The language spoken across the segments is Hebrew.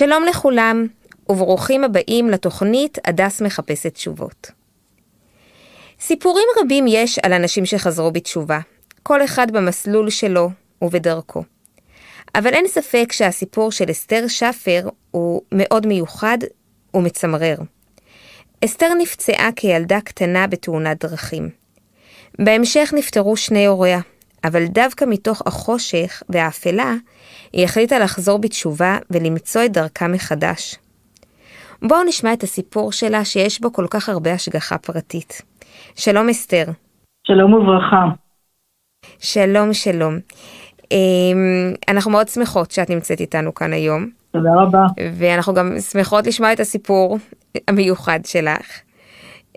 שלום לכולם, וברוכים הבאים לתוכנית הדס מחפשת תשובות. סיפורים רבים יש על אנשים שחזרו בתשובה, כל אחד במסלול שלו ובדרכו. אבל אין ספק שהסיפור של אסתר שפר הוא מאוד מיוחד ומצמרר. אסתר נפצעה כילדה קטנה בתאונת דרכים. בהמשך נפטרו שני הוריה, אבל דווקא מתוך החושך והאפלה, היא החליטה לחזור בתשובה ולמצוא את דרכה מחדש. בואו נשמע את הסיפור שלה שיש בו כל כך הרבה השגחה פרטית. שלום אסתר. שלום וברכה. שלום, שלום. אמ, אנחנו מאוד שמחות שאת נמצאת איתנו כאן היום. תודה רבה. ואנחנו גם שמחות לשמוע את הסיפור המיוחד שלך.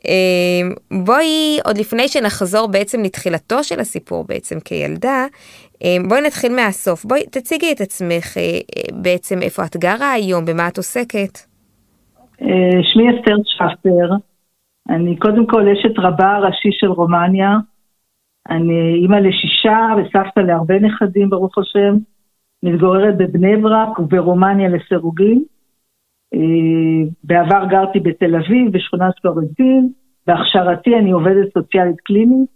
אמ, בואי, עוד לפני שנחזור בעצם לתחילתו של הסיפור בעצם כילדה, בואי נתחיל מהסוף. בואי תציגי את עצמך אה, בעצם איפה את גרה היום, במה את עוסקת. אה, שמי אסתר שפטר, אני קודם כל אשת רבה הראשי של רומניה. אני אימא לשישה וסבתא להרבה נכדים, ברוך השם. מתגוררת בבני ברק וברומניה לסירוגין. אה, בעבר גרתי בתל אביב, בשכונת פלורנטין. בהכשרתי אני עובדת סוציאלית קלינית,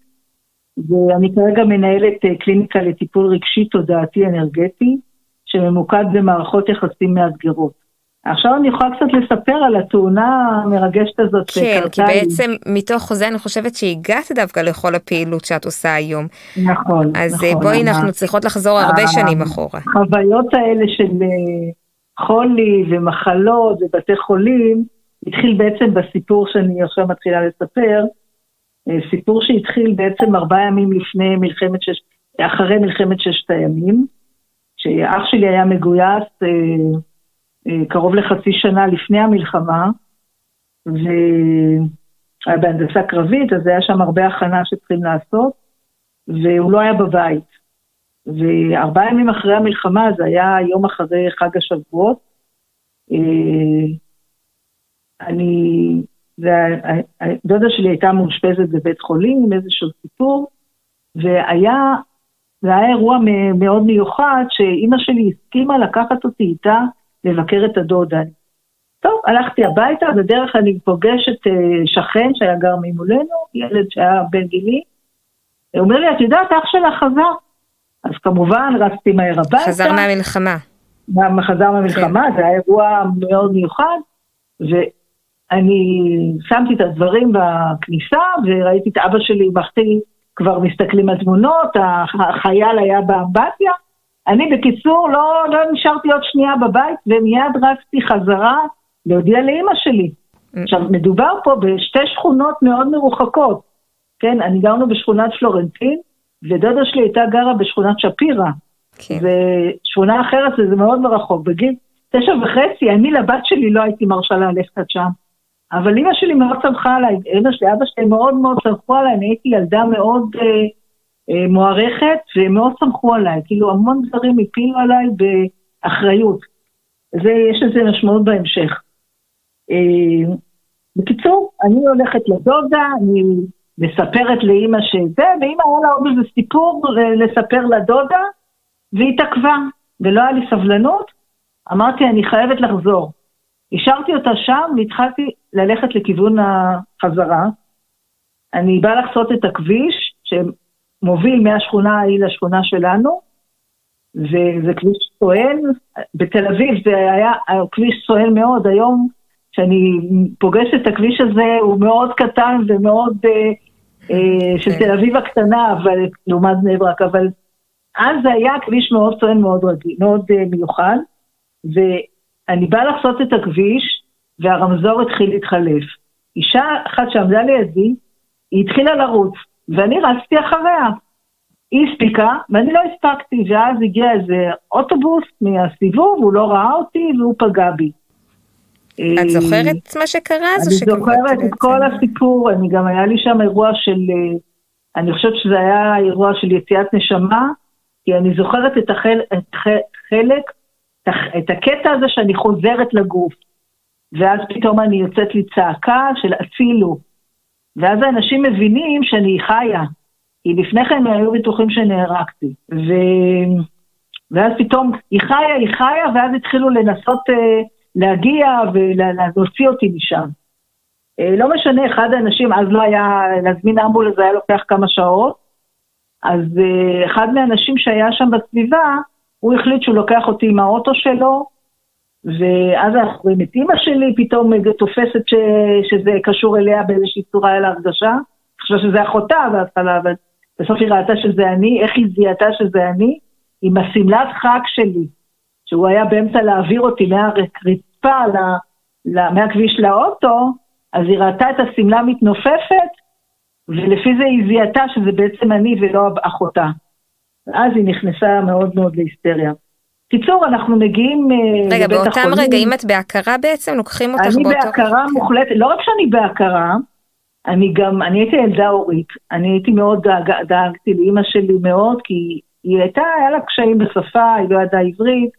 ואני כרגע מנהלת אה, קליניקה לטיפול רגשי תודעתי אנרגטי, שממוקד במערכות יחסים מאתגרות. עכשיו אני יכולה קצת לספר על התאונה המרגשת הזאת כן, כי בעצם לי. מתוך זה אני חושבת שהגעת דווקא לכל הפעילות שאת עושה היום. נכון, אז נכון. בואי אנחנו צריכות לחזור הרבה שנים אחורה. החוויות האלה של אה, חולי ומחלות ובתי חולים, התחיל בעצם בסיפור שאני עכשיו מתחילה לספר, אה, סיפור שהתחיל בעצם ארבעה ימים לפני מלחמת שש, אחרי מלחמת ששת הימים, שאח שלי היה מגויס, אה, קרוב לחצי שנה לפני המלחמה, והיה בהנדסה קרבית, אז היה שם הרבה הכנה שצריכים לעשות, והוא לא היה בבית. וארבעה ימים אחרי המלחמה, זה היה יום אחרי חג השבועות, אה, אני, והדודה שלי הייתה מאושפזת בבית חולים עם איזשהו סיפור, והיה, זה היה אירוע מאוד מיוחד, שאימא שלי הסכימה לקחת אותי איתה לבקר את הדודה. טוב, הלכתי הביתה, בדרך אני פוגשת אה, שכן שהיה גר ממולנו, ילד שהיה בן גילי. הוא אומר לי, את יודעת, אח שלך חזר. אז כמובן רצתי מהר הביתה. חזר מהמלחמה. חזר מהמלחמה, כן. זה היה אירוע מאוד מיוחד, ואני שמתי את הדברים בכניסה, וראיתי את אבא שלי עם אחי כבר מסתכלים על תמונות, החייל היה באמבטיה, אני בקיצור לא, לא נשארתי עוד שנייה בבית ומיד רצתי חזרה להודיע לאימא שלי. Mm. עכשיו, מדובר פה בשתי שכונות מאוד מרוחקות. כן, אני גרנו בשכונת פלורנטין, ודודה שלי הייתה גרה בשכונת שפירא. כן. ושכונה אחרת זה מאוד מרחוק. בגיל תשע וחצי, אני לבת שלי לא הייתי מרשה ללכת עד שם. אבל אימא שלי מאוד שמחה עליי, אימא שלי, אבא שלי מאוד מאוד שמחו עליי, אני הייתי ילדה מאוד... אה, אה, מוערכת, והם מאוד סמכו עליי, כאילו המון דברים הפילו עליי באחריות. זה, יש לזה משמעות בהמשך. אה, בקיצור, אני הולכת לדודה, אני מספרת לאימא שזה, ואימא היה לה עוד איזה סיפור לספר לדודה, והיא התעכבה, ולא היה לי סבלנות. אמרתי, אני חייבת לחזור. השארתי אותה שם והתחלתי ללכת לכיוון החזרה. אני באה לחצות את הכביש, מוביל מהשכונה ההיא לשכונה שלנו, וזה כביש סואן, בתל אביב זה היה כביש סואן מאוד, היום כשאני פוגשת את הכביש הזה הוא מאוד קטן ומאוד אה, אה, של כן. תל אביב הקטנה, אבל לעומת בני ברק, אבל אז זה היה כביש מאוד סואן, מאוד רגיל, מאוד אה, מיוחד, ואני באה לחצות את הכביש והרמזור התחיל להתחלף. אישה אחת שעמדה לידי, היא התחילה לרוץ. ואני רצתי אחריה. היא הספיקה, ואני לא הספקתי, ואז הגיע איזה אוטובוס מהסיבוב, הוא לא ראה אותי והוא פגע בי. את זוכרת מה שקרה? אני זוכרת את כל הסיפור, אני גם היה לי שם אירוע של, אה, אני חושבת שזה היה אירוע של יציאת נשמה, כי אני זוכרת את החלק, את חלק, את הקטע הזה שאני חוזרת לגוף. ואז פתאום אני יוצאת לי צעקה של הצילו. ואז האנשים מבינים שאני חיה, כי לפני כן הם היו בטוחים שנהרגתי. ו... ואז פתאום היא חיה, היא חיה, ואז התחילו לנסות uh, להגיע ולהוציא אותי משם. אה, לא משנה, אחד האנשים, אז לא היה, להזמין אמבולנס זה היה לוקח כמה שעות, אז אה, אחד מהאנשים שהיה שם בסביבה, הוא החליט שהוא לוקח אותי עם האוטו שלו, ואז אנחנו רואים את אימא שלי, פתאום תופסת ש, שזה קשור אליה באיזושהי צורה אל ההרגשה. חשבה שזה אחותה בהתחלה, אבל בסוף היא ראתה שזה אני, איך היא זיהתה שזה אני? עם השמלת חג שלי, שהוא היה באמצע להעביר אותי מהרצפה, מהכביש לאוטו, אז היא ראתה את השמלה מתנופפת, ולפי זה היא זיהתה שזה בעצם אני ולא אחותה. אז היא נכנסה מאוד מאוד להיסטריה. קיצור, אנחנו מגיעים אה, רגע, לבית החולים. רגע, באותם רגעים את בהכרה בעצם? לוקחים אותך באותו... אני בהכרה מוחלטת, לא רק שאני בהכרה, אני גם, אני הייתי ילדה הורית. אני הייתי מאוד, דאג, דאגתי לאימא שלי מאוד, כי היא הייתה, היה לה קשיים בשפה, היא לא ידעה עברית,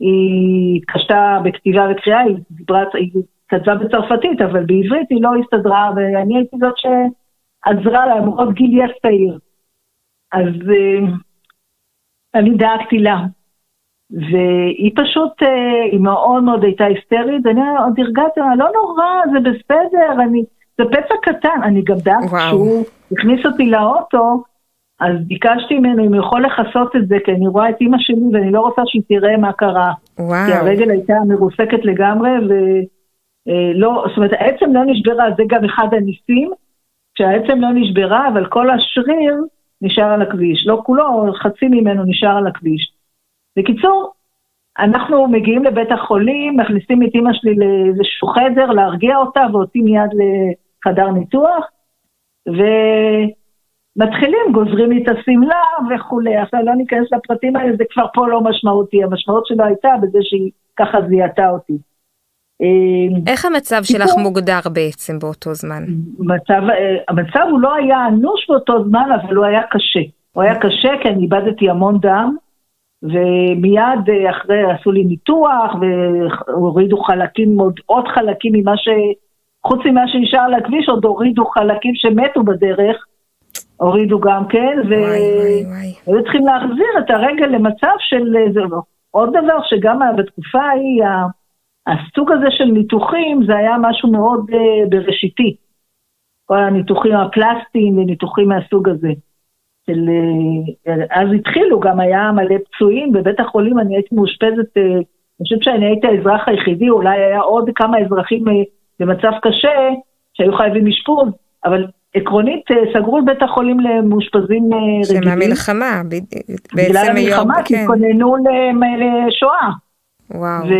היא התקשתה בכתיבה וקריאה, היא דיברה, היא כתבה בצרפתית, אבל בעברית היא לא הסתדרה, ואני הייתי זאת שעזרה לה, מאוד גילי הצעיר. אז uh, אני דאגתי לה. והיא פשוט, uh, היא מאוד מאוד הייתה היסטרית, ואני עוד הרגעתי, לא נורא, זה בסדר, אני, זה פצע קטן, אני גם דאגתי שהוא הכניס אותי לאוטו, אז ביקשתי ממנו אם הוא יכול לכסות את זה, כי אני רואה את אימא שלי ואני לא רוצה שהיא תראה מה קרה. וואו. כי הרגל הייתה מרוסקת לגמרי, ולא, זאת אומרת, העצם לא נשברה, זה גם אחד הניסים, שהעצם לא נשברה, אבל כל השריר נשאר על הכביש. לא כולו, חצי ממנו נשאר על הכביש. בקיצור, אנחנו מגיעים לבית החולים, מכניסים את אימא שלי לאיזשהו חדר, להרגיע אותה, ואותי מיד לחדר ניתוח, ומתחילים, גוזרים לי את השמלה וכולי. עכשיו לא ניכנס לפרטים האלה, זה כבר פה לא משמעותי, המשמעות שלו הייתה בזה שהיא ככה זיהתה אותי. איך המצב שלך מוגדר בעצם באותו זמן? מצב, המצב הוא לא היה אנוש באותו זמן, אבל הוא היה קשה. הוא היה קשה כי אני איבדתי המון דם, ומיד אחרי עשו לי ניתוח והורידו חלקים, עוד, עוד חלקים ממה ש... חוץ ממה שנשאר על הכביש, עוד הורידו חלקים שמתו בדרך, הורידו גם כן, והיו צריכים להחזיר את הרגל למצב של... עוד דבר שגם בתקופה ההיא, הסוג הזה של ניתוחים זה היה משהו מאוד uh, בראשיתי. כל הניתוחים הפלסטיים וניתוחים מהסוג הזה. של, uh, אז התחילו, גם היה מלא פצועים, בבית החולים אני הייתי מאושפזת, uh, אני חושבת שאני הייתי האזרח היחידי, אולי היה עוד כמה אזרחים uh, במצב קשה שהיו חייבים אשפוז, אבל עקרונית סגרו את בית החולים למאושפזים רגילים. שמהמלחמה, בעצם היום, בגלל המלחמה, כי כן. התכוננו לשואה. וואו. ו...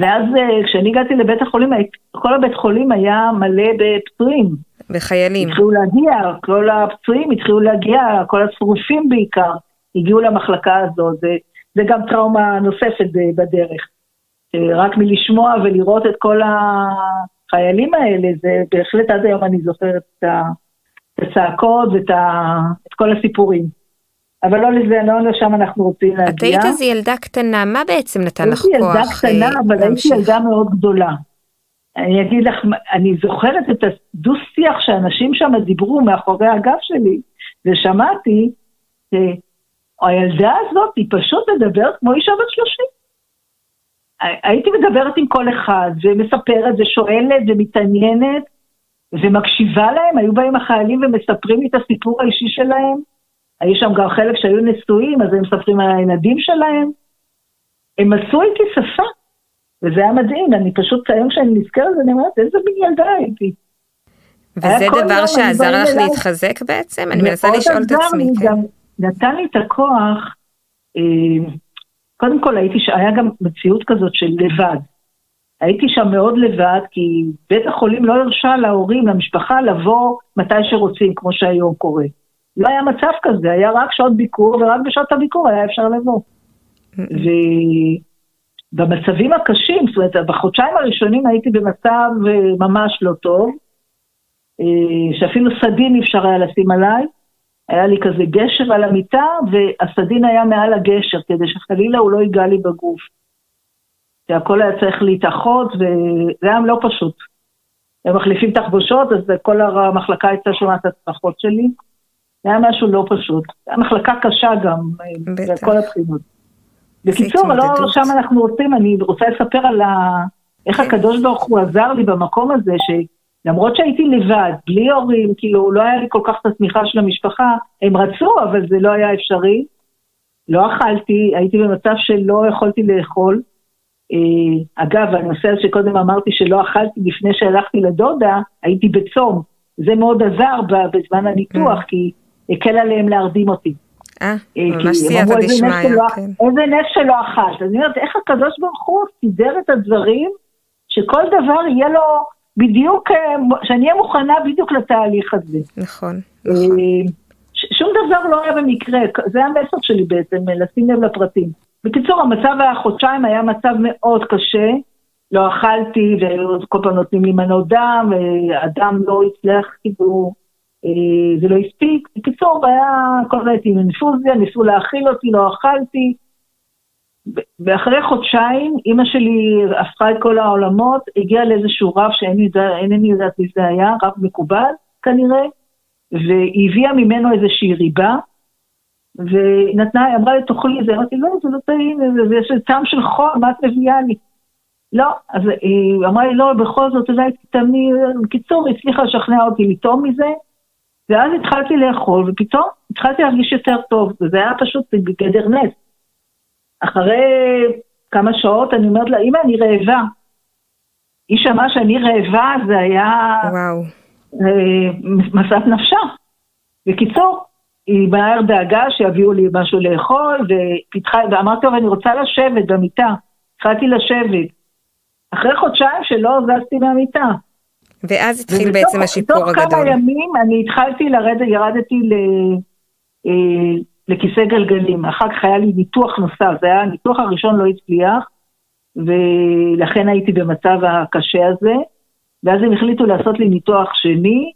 ואז אה, כשאני הגעתי לבית החולים, כל הבית חולים היה מלא בפצועים. בחיילים. התחילו להגיע, כל הפצועים התחילו להגיע, כל השרופים בעיקר, הגיעו למחלקה הזאת. זה, זה גם טראומה נוספת בדרך. רק מלשמוע ולראות את כל החיילים האלה, זה בהחלט עד היום אני זוכרת את הצעקות ואת כל הסיפורים. אבל לא לזה, לא לשם אנחנו רוצים להגיע. את היית איזו ילדה קטנה, מה בעצם נתן לך כוח? הייתי ילדה קטנה, אה, אבל הייתי ילדה מאוד גדולה. אני אגיד לך, אני זוכרת את הדו-שיח שאנשים שם דיברו מאחורי הגב שלי, ושמעתי שהילדה הזאת היא פשוט מדברת כמו אישה בת שלושים. הייתי מדברת עם כל אחד, ומספרת, ושואלת, ומתעניינת, ומקשיבה להם, היו באים החיילים ומספרים לי את הסיפור האישי שלהם. היו שם גם חלק שהיו נשואים, אז הם מספרים על הילדים שלהם. הם עשו איתי שפה, וזה היה מדהים, אני פשוט, היום כשאני נזכרת, אני אומרת, איזה מין ילדה הייתי. וזה דבר שעזר לך להתחזק בעצם? אני מנסה לשאול את עצמי. כן. גם נתן לי את הכוח, אה, קודם כל הייתי, היה גם מציאות כזאת של לבד. הייתי שם מאוד לבד, כי בית החולים לא הרשה להורים, למשפחה, לבוא מתי שרוצים, כמו שהיום קורה. לא היה מצב כזה, היה רק שעות ביקור, ורק בשעות הביקור היה אפשר לבוא. ובמצבים הקשים, זאת אומרת, בחודשיים הראשונים הייתי במצב אה, ממש לא טוב, אה, שאפילו סדין אי אפשר היה לשים עליי, היה לי כזה גשר על המיטה, והסדין היה מעל הגשר, כדי שחלילה הוא לא ייגע לי בגוף. שהכל היה צריך להתאחות, וזה היה לא פשוט. הם מחליפים תחבושות, אז כל המחלקה הייתה שומעת את הצרחות שלי. זה היה משהו לא פשוט. זו הייתה מחלקה קשה גם, בכל הבחינות. בקיצור, לא שם אנחנו רוצים, אני רוצה לספר על ה... איך כן. הקדוש ברוך הוא עזר לי במקום הזה, שלמרות שהייתי לבד, בלי הורים, כאילו לא היה לי כל כך את התמיכה של המשפחה, הם רצו, אבל זה לא היה אפשרי. לא אכלתי, הייתי במצב שלא יכולתי לאכול. אה, אגב, הנושא הזה שקודם אמרתי שלא אכלתי לפני שהלכתי לדודה, הייתי בצום. זה מאוד עזר בזמן הניתוח, mm. כי הקל עליהם להרדים אותי. אה, אה ממש סייעתא דשמיא, כן. איזה נס שלא אכלת. אני אומרת, איך הקדוש ברוך הוא סידר את הדברים, שכל דבר יהיה לו בדיוק, אה, שאני אהיה מוכנה בדיוק לתהליך הזה. נכון, נכון. שום דבר לא היה במקרה, זה המסר שלי בעצם, לשים לב לפרטים. בקיצור, המצב החודשיים היה מצב מאוד קשה, לא אכלתי, וכל פעם נותנים לי מנות דם, הדם לא הצליח, כאילו, אה, זה לא הספיק. בקיצור, היה כל הייתי עם אינפוזיה, ניסו להאכיל אותי, לא אכלתי. ואחרי חודשיים, אימא שלי הפכה את כל העולמות, הגיעה לאיזשהו רב שאינני יודעת מי זה היה, רב מקובל כנראה, והיא הביאה ממנו איזושהי ריבה, והיא נתנה, היא אמרה לי, תאכלי את זה, אמרתי, לא, זה לא טעים, זה טעם של חול, מה את מביאה לי? לא, אז היא אמרה לי, לא, בכל זאת, אולי תטעמי, בקיצור, היא הצליחה לשכנע אותי לטעום מזה, ואז התחלתי לאכול, ופתאום התחלתי להרגיש יותר טוב, וזה היה פשוט בגדר נס. אחרי כמה שעות אני אומרת לה, אמא, אני רעבה. היא שמעה שאני רעבה, זה היה... וואו. אה, מסת נפשה. בקיצור, היא מהר דאגה שיביאו לי משהו לאכול, ופיתחה, ואמרתי, טוב, אני רוצה לשבת במיטה. התחלתי לשבת. אחרי חודשיים שלא זזתי מהמיטה. ואז התחיל ובתוך, בעצם השיפור הגדול. בתוך כמה ימים אני התחלתי לרדת, ירדתי ל, אה, לכיסא גלגלים. אחר כך היה לי ניתוח נוסף, זה היה, הניתוח הראשון לא הצליח, ולכן הייתי במצב הקשה הזה, ואז הם החליטו לעשות לי ניתוח שני,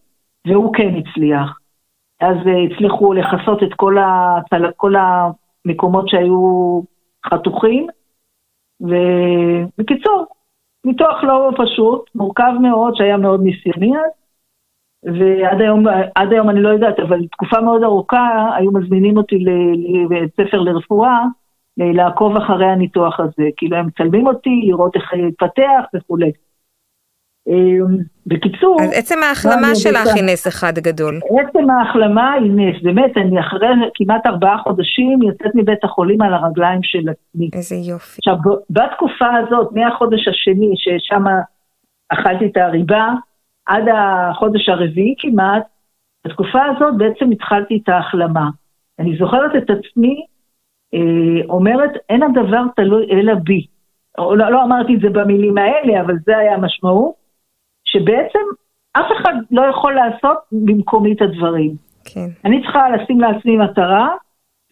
והוא כן הצליח. אז אה, הצליחו לכסות את כל, הצל... כל המקומות שהיו חתוכים, ובקיצור, ניתוח לא פשוט, מורכב מאוד, שהיה מאוד ניסיוני אז, ועד היום, היום אני לא יודעת, אבל תקופה מאוד ארוכה היו מזמינים אותי לבית ספר לרפואה, לעקוב אחרי הניתוח הזה. כאילו הם מצלמים אותי, לראות איך להתפתח וכולי. אמ, בקיצור... אז עצם ההחלמה שלך היא נס אחד גדול. עצם ההחלמה היא נס, באמת, אני אחרי כמעט ארבעה חודשים יוצאת מבית החולים על הרגליים של עצמי. איזה יופי. עכשיו, בתקופה הזאת, מהחודש השני, ששם אכלתי את הריבה, עד החודש הרביעי כמעט, בתקופה הזאת בעצם התחלתי את ההחלמה. אני זוכרת את עצמי אה, אומרת, אין הדבר תלוי אלא בי. לא, לא אמרתי את זה במילים האלה, אבל זה היה המשמעות. שבעצם אף אחד לא יכול לעשות במקומי את הדברים. כן. אני צריכה לשים לעצמי מטרה,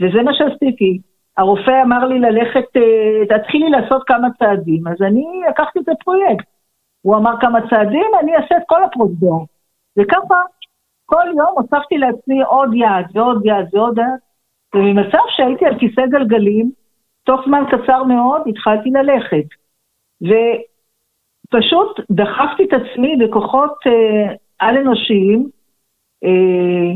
וזה מה שעשיתי. הרופא אמר לי ללכת, אה, תתחילי לעשות כמה צעדים, אז אני לקחתי את הפרויקט. הוא אמר כמה צעדים, אני אעשה את כל הפרוזדור. וככה, כל יום הוספתי לעצמי עוד יעד ועוד יעד ועוד יעד, ובמצב שהייתי על כיסא גלגלים, תוך זמן קצר מאוד התחלתי ללכת. פשוט דחפתי את עצמי בכוחות אה, על-אנושיים, אה,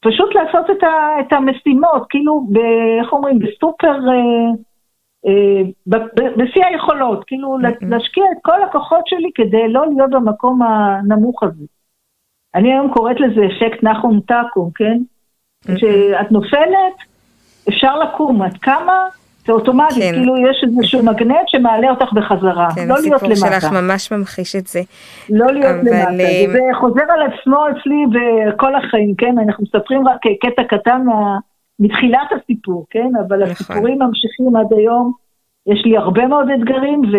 פשוט לעשות את, ה, את המשימות, כאילו, ב, איך אומרים, בסופר, אה, אה, בשיא היכולות, כאילו mm-hmm. להשקיע את כל הכוחות שלי כדי לא להיות במקום הנמוך הזה. אני היום קוראת לזה אפקט נחום טקו, כן? כשאת נופלת, אפשר לקום, עד כמה זה אוטומטי, כן. כאילו יש איזשהו מגנט שמעלה אותך בחזרה, כן, לא להיות למטה. הסיפור שלך ממש ממחיש את זה. לא להיות אבל... למטה, אה, וזה חוזר על עצמו אצלי בכל החיים, כן? אנחנו מספרים רק קטע קטן מה... מתחילת הסיפור, כן? אבל נכון. הסיפורים ממשיכים עד היום, יש לי הרבה מאוד אתגרים, ו...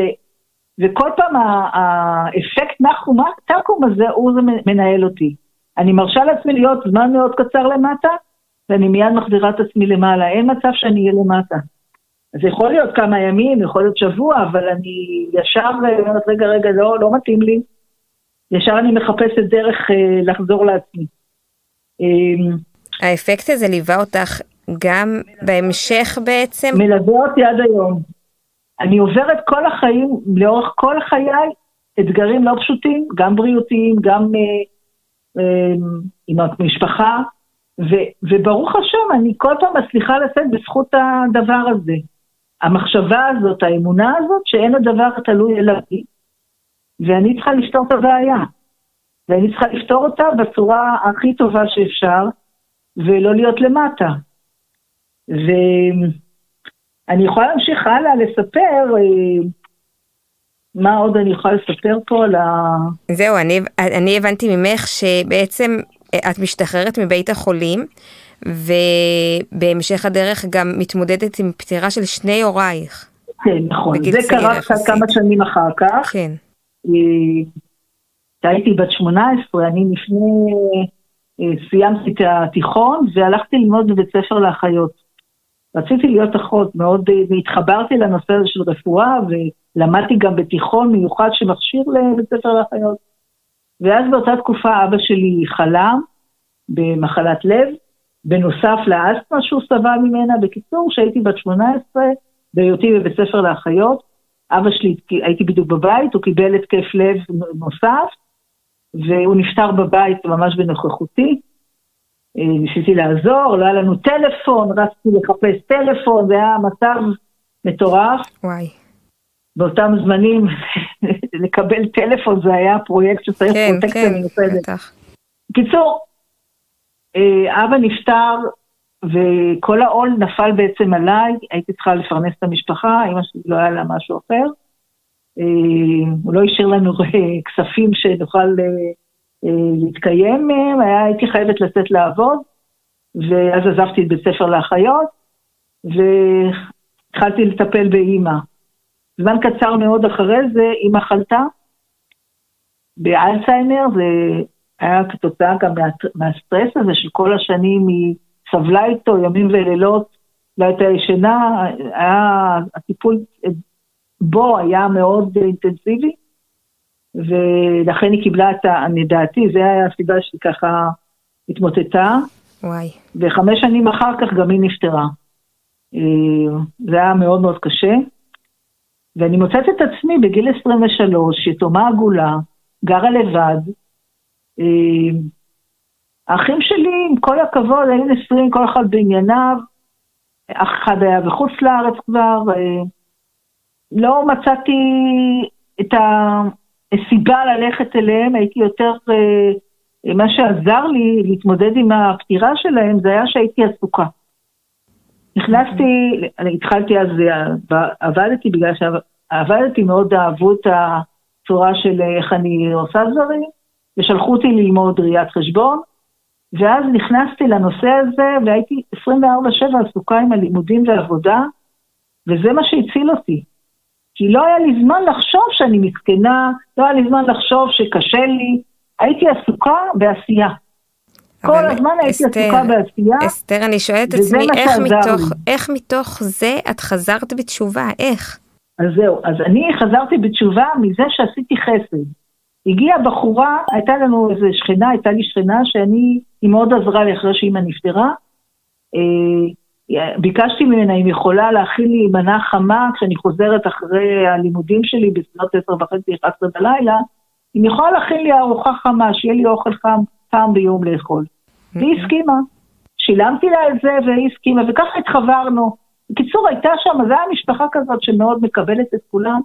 וכל פעם האפקט נחום טקום הזה, הוא זה מנהל אותי. אני מרשה לעצמי להיות זמן מאוד קצר למטה, ואני מיד מחזירה את עצמי למעלה, אין מצב שאני אהיה למטה. זה יכול להיות כמה ימים, יכול להיות שבוע, אבל אני ישר אומרת, רגע, רגע, לא, לא מתאים לי. ישר אני מחפשת דרך אה, לחזור לעצמי. אה, האפקט הזה ליווה אותך גם בהמשך בעצם? מלווה אותי עד היום. אני עוברת כל החיים, לאורך כל חיי, אתגרים לא פשוטים, גם בריאותיים, גם אה, אה, עם המשפחה, ו, וברוך השם, אני כל פעם מצליחה לשאת בזכות הדבר הזה. המחשבה הזאת, האמונה הזאת, שאין הדבר תלוי אלא בי, ואני צריכה לפתור את הבעיה. ואני צריכה לפתור אותה בצורה הכי טובה שאפשר, ולא להיות למטה. ואני יכולה להמשיך הלאה לספר, אה, מה עוד אני יכולה לספר פה על ה... זהו, אני, אני הבנתי ממך שבעצם אה, את משתחררת מבית החולים, ובהמשך הדרך גם מתמודדת עם פטירה של שני הורייך. כן, נכון. זה קרה קצת כמה שנים אחר כך. כן. כשהייתי בת 18, אני לפני, אה, סיימתי את התיכון והלכתי ללמוד בבית ספר לאחיות. רציתי להיות אחות, מאוד אה, התחברתי לנושא הזה של רפואה ולמדתי גם בתיכון מיוחד שמכשיר לבית ספר לאחיות. ואז באותה תקופה אבא שלי חלם במחלת לב, בנוסף לאסטמה שהוא סבל ממנה. בקיצור, כשהייתי בת 18, בהיותי בבית ספר לאחיות, אבא שלי, הייתי בדיוק בבית, הוא קיבל התקף לב נוסף, והוא נפטר בבית ממש בנוכחותי. אה, ניסיתי לעזור, לא היה לנו טלפון, רצתי לחפש טלפון, זה היה מצב מטורף. וואי. באותם זמנים לקבל טלפון זה היה פרויקט שצריך כן, פרוטקציה כן, מיוחדת. בטח. בקיצור, אבא נפטר וכל העול נפל בעצם עליי, הייתי צריכה לפרנס את המשפחה, אמא שלי לא היה לה משהו אחר. אה, הוא לא השאיר לנו אה, כספים שנוכל להתקיים מהם, הייתי חייבת לצאת לעבוד, ואז עזבתי את בית ספר לאחיות, והתחלתי לטפל באימא. זמן קצר מאוד אחרי זה, אימא חלתה באלצהיימר, זה היה כתוצאה גם מה, מהסטרס הזה של כל השנים היא סבלה איתו ימים ולילות, לא הייתה ישנה, היה, הטיפול בו היה מאוד אינטנסיבי, ולכן היא קיבלה את ה... לדעתי, זה היה הסיבה שהיא ככה התמוטטה. וואי. וחמש שנים אחר כך גם היא נפטרה. אה, זה היה מאוד מאוד קשה. ואני מוצאת את עצמי בגיל 23, יתומה עגולה, גרה לבד, האחים שלי, עם כל הכבוד, היו נשואים כל אחד בענייניו, אח אחד היה בחוץ לארץ כבר, אה, לא מצאתי את הסיבה ללכת אליהם, הייתי יותר, אה, מה שעזר לי להתמודד עם הפטירה שלהם זה היה שהייתי עסוקה. נכנסתי, אני התחלתי אז, עבדתי בגלל שעבדתי מאוד אהבו את הצורה של איך אני עושה דברים, ושלחו אותי ללמוד ראיית חשבון, ואז נכנסתי לנושא הזה והייתי 24/7 עסוקה עם הלימודים ועבודה, וזה מה שהציל אותי. כי לא היה לי זמן לחשוב שאני מסכנה, לא היה לי זמן לחשוב שקשה לי, הייתי עסוקה בעשייה. כל הזמן הייתי עסוקה בעשייה, אסתר, אני שואלת את עצמי, איך מתוך, איך מתוך זה את חזרת בתשובה? איך? אז זהו, אז אני חזרתי בתשובה מזה שעשיתי חסד. הגיעה בחורה, הייתה לנו איזה שכנה, הייתה לי שכנה שאני, היא מאוד עזרה לי אחרי שאימא נפטרה. אה, ביקשתי ממנה אם יכולה להכין לי מנה חמה כשאני חוזרת אחרי הלימודים שלי בסביבות עשר וחצי, 11 בלילה, אם יכולה להכין לי ארוחה חמה, שיהיה לי אוכל חם פעם ביום לאכול. והיא הסכימה. שילמתי לה את זה והיא הסכימה, וככה התחברנו. בקיצור, הייתה שם, זו הייתה משפחה כזאת שמאוד מקבלת את כולם.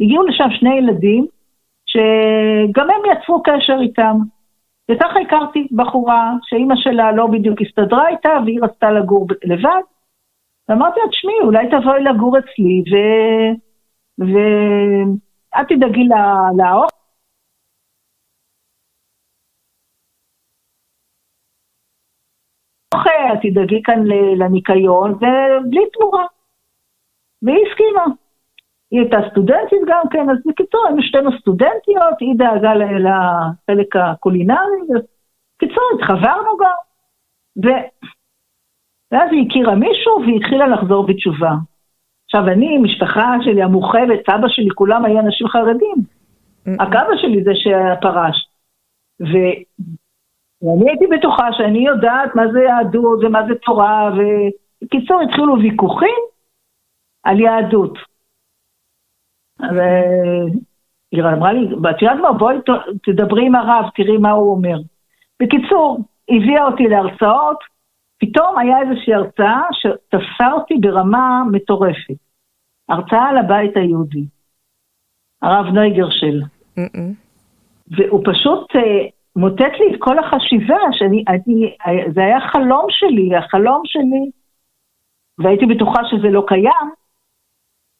הגיעו לשם שני ילדים, שגם הם יצרו קשר איתם. וככה הכרתי בחורה שאימא שלה לא בדיוק הסתדרה איתה והיא רצתה לגור לבד. ואמרתי לה, תשמעי, אולי תבואי לגור אצלי ו... ואת תדאגי לאוכל. את תדאגי כאן לניקיון, ובלי תמורה. והיא הסכימה. היא הייתה סטודנטית גם כן, אז בקיצור, היינו שתינו סטודנטיות, היא דאגה לחלק הקולינרי, בקיצור, התחברנו גם. ו... ואז היא הכירה מישהו והיא התחילה לחזור בתשובה. עכשיו, אני, משפחה שלי המורחבת, סבא שלי, כולם היו אנשים חרדים. רק אבא שלי זה שפרש. ו... ואני הייתי בטוחה שאני יודעת מה זה יהדות ומה זה תורה, ובקיצור, התחילו ויכוחים על יהדות. אז אה, היא אמרה לי, את יודעת מה, בואי תדברי עם הרב, תראי מה הוא אומר. בקיצור, הביאה אותי להרצאות, פתאום היה איזושהי הרצאה שתפסה אותי ברמה מטורפת. הרצאה על הבית היהודי, הרב נויגרשל. והוא פשוט אה, מוטט לי את כל החשיבה, שאני, אני, זה היה חלום שלי, החלום שלי, והייתי בטוחה שזה לא קיים,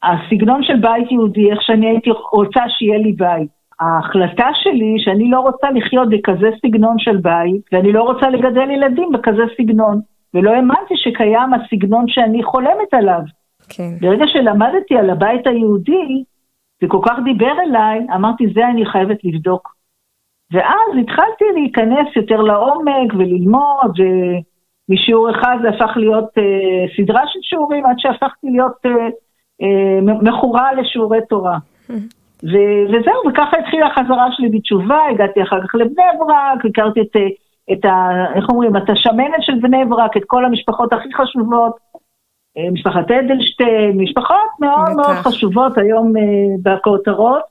הסגנון של בית יהודי, איך שאני הייתי רוצה שיהיה לי בית. ההחלטה שלי שאני לא רוצה לחיות בכזה סגנון של בית, ואני לא רוצה לגדל ילדים בכזה סגנון, ולא האמנתי שקיים הסגנון שאני חולמת עליו. כן. ברגע שלמדתי על הבית היהודי, זה כל כך דיבר אליי, אמרתי, זה אני חייבת לבדוק. ואז התחלתי להיכנס יותר לעומק וללמוד, ומשיעור אחד זה הפך להיות אה, סדרה של שיעורים, עד שהפכתי להיות אה, אה, מכורה לשיעורי תורה. ו- וזהו, וככה התחילה החזרה שלי בתשובה, הגעתי אחר כך לבני ברק, הכרתי את, את ה... איך אומרים? את השמנת של בני ברק, את כל המשפחות הכי חשובות, אה, משפחת אדלשטיין, משפחות מאוד בטח. מאוד חשובות היום uh, בכותרות,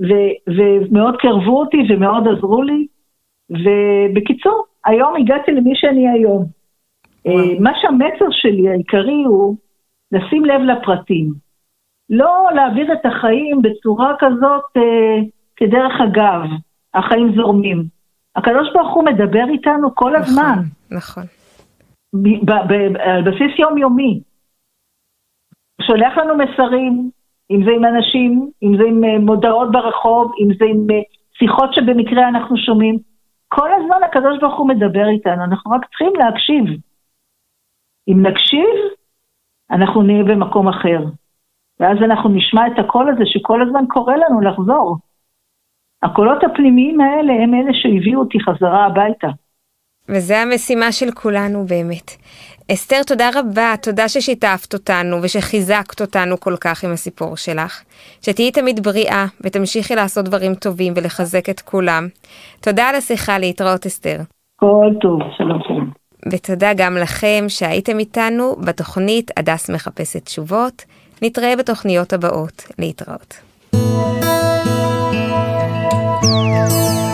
ו- ומאוד קרבו אותי ומאוד עזרו לי, ובקיצור, היום הגעתי למי שאני היום. Uh, מה שהמסר שלי העיקרי הוא לשים לב לפרטים. לא להעביר את החיים בצורה כזאת אה, כדרך אגב, החיים זורמים. הקדוש ברוך הוא מדבר איתנו כל נכון, הזמן. נכון. על בסיס יומיומי. שולח לנו מסרים, אם זה עם אנשים, אם זה עם אה, מודעות ברחוב, אם זה עם אה, שיחות שבמקרה אנחנו שומעים. כל הזמן הקדוש ברוך הוא מדבר איתנו, אנחנו רק צריכים להקשיב. אם נקשיב, אנחנו נהיה במקום אחר. ואז אנחנו נשמע את הקול הזה שכל הזמן קורא לנו לחזור. הקולות הפנימיים האלה הם אלה שהביאו אותי חזרה הביתה. וזה המשימה של כולנו באמת. אסתר, תודה רבה, תודה ששיתפת אותנו ושחיזקת אותנו כל כך עם הסיפור שלך. שתהיי תמיד בריאה ותמשיכי לעשות דברים טובים ולחזק את כולם. תודה על השיחה, להתראות אסתר. כל טוב, שלום שלום. ותודה גם לכם שהייתם איתנו בתוכנית הדס מחפשת תשובות. נתראה בתוכניות הבאות. להתראות. thank you